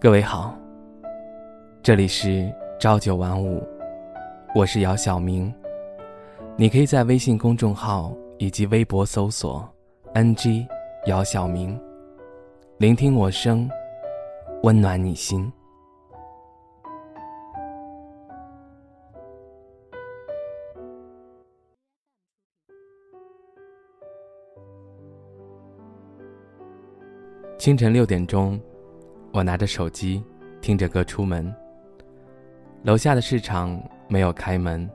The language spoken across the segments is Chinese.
各位好，这里是朝九晚五，我是姚晓明。你可以在微信公众号以及微博搜索 “ng 姚晓明”，聆听我声，温暖你心。清晨六点钟。我拿着手机，听着歌出门。楼下的市场没有开门，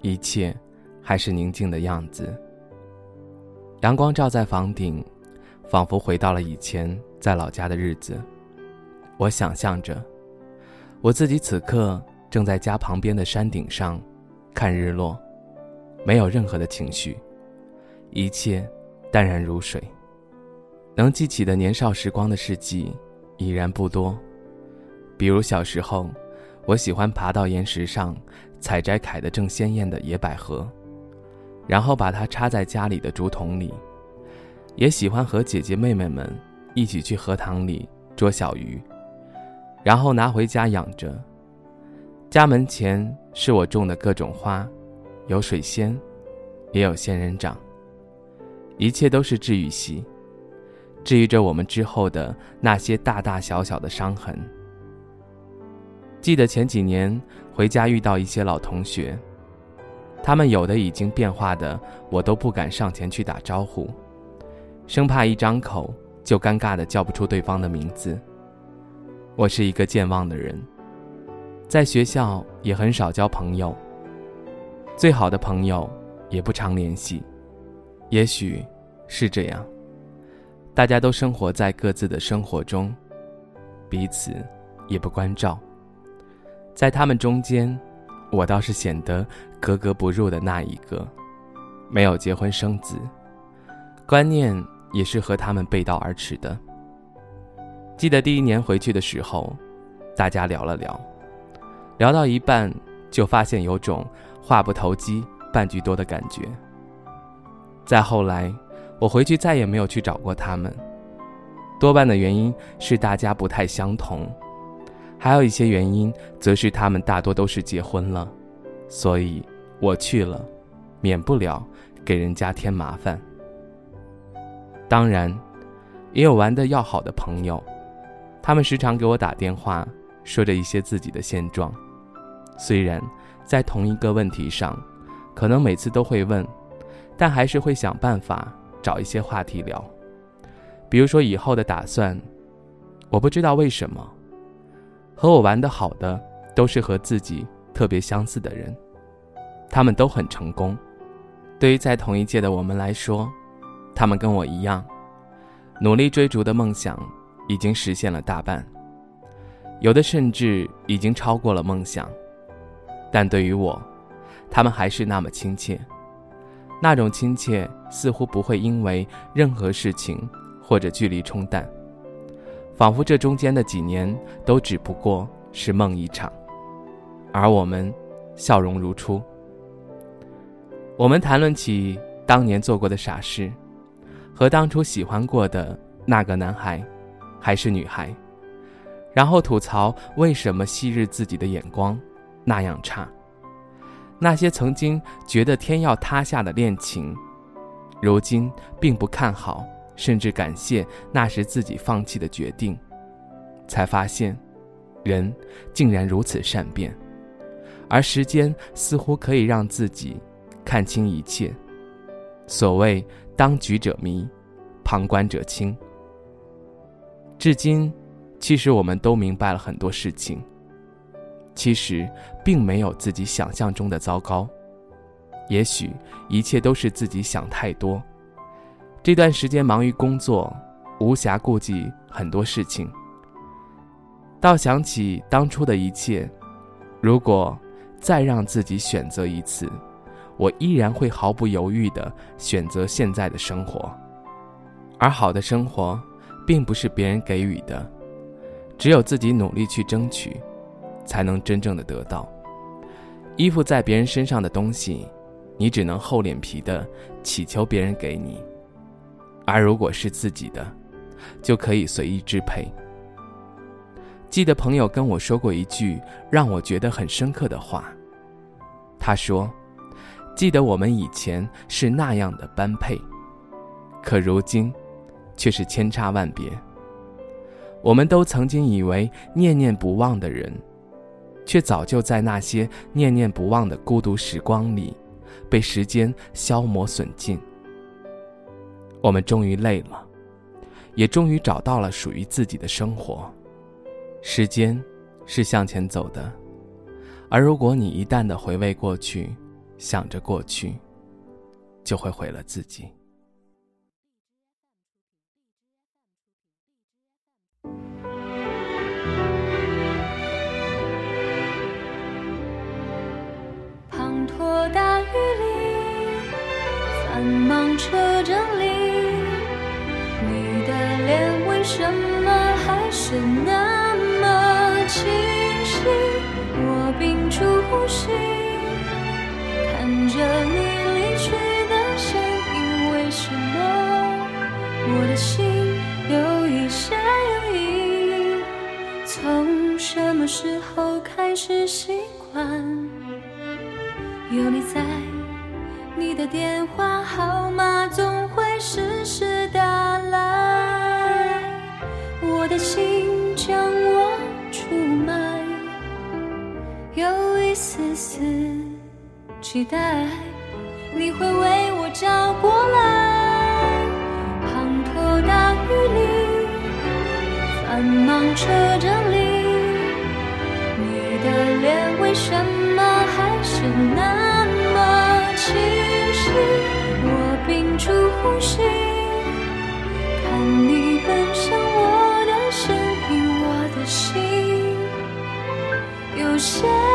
一切还是宁静的样子。阳光照在房顶，仿佛回到了以前在老家的日子。我想象着，我自己此刻正在家旁边的山顶上看日落，没有任何的情绪，一切淡然如水。能记起的年少时光的事迹。已然不多，比如小时候，我喜欢爬到岩石上采摘开得正鲜艳的野百合，然后把它插在家里的竹筒里；也喜欢和姐姐妹妹们一起去荷塘里捉小鱼，然后拿回家养着。家门前是我种的各种花，有水仙，也有仙人掌，一切都是治愈系。治愈着我们之后的那些大大小小的伤痕。记得前几年回家遇到一些老同学，他们有的已经变化的，我都不敢上前去打招呼，生怕一张口就尴尬的叫不出对方的名字。我是一个健忘的人，在学校也很少交朋友，最好的朋友也不常联系，也许是这样。大家都生活在各自的生活中，彼此也不关照。在他们中间，我倒是显得格格不入的那一个，没有结婚生子，观念也是和他们背道而驰的。记得第一年回去的时候，大家聊了聊，聊到一半就发现有种话不投机半句多的感觉。再后来。我回去再也没有去找过他们，多半的原因是大家不太相同，还有一些原因则是他们大多都是结婚了，所以我去了，免不了给人家添麻烦。当然，也有玩的要好的朋友，他们时常给我打电话，说着一些自己的现状，虽然在同一个问题上，可能每次都会问，但还是会想办法。找一些话题聊，比如说以后的打算。我不知道为什么，和我玩的好的都是和自己特别相似的人，他们都很成功。对于在同一届的我们来说，他们跟我一样，努力追逐的梦想已经实现了大半，有的甚至已经超过了梦想。但对于我，他们还是那么亲切。那种亲切似乎不会因为任何事情或者距离冲淡，仿佛这中间的几年都只不过是梦一场，而我们笑容如初。我们谈论起当年做过的傻事，和当初喜欢过的那个男孩还是女孩，然后吐槽为什么昔日自己的眼光那样差。那些曾经觉得天要塌下的恋情，如今并不看好，甚至感谢那时自己放弃的决定，才发现，人竟然如此善变，而时间似乎可以让自己看清一切。所谓当局者迷，旁观者清。至今，其实我们都明白了很多事情。其实并没有自己想象中的糟糕，也许一切都是自己想太多。这段时间忙于工作，无暇顾及很多事情。倒想起当初的一切，如果再让自己选择一次，我依然会毫不犹豫地选择现在的生活。而好的生活，并不是别人给予的，只有自己努力去争取。才能真正的得到依附在别人身上的东西，你只能厚脸皮的祈求别人给你；而如果是自己的，就可以随意支配。记得朋友跟我说过一句让我觉得很深刻的话。他说：“记得我们以前是那样的般配，可如今，却是千差万别。我们都曾经以为念念不忘的人，却早就在那些念念不忘的孤独时光里，被时间消磨损尽。我们终于累了，也终于找到了属于自己的生活。时间，是向前走的。”而如果你一旦的回味过去，想着过去，就会毁了自己。繁忙车站里，你的脸为什么还是那么清晰？我？屏住呼吸，看着你离去的身影，为什么我的心有一些犹豫？从什么时候开始习惯有你在？你的电话号码总会时时打来，我的心将我出卖。有一丝丝期待，你会为我找过来。滂沱大雨里，繁忙车站里，些。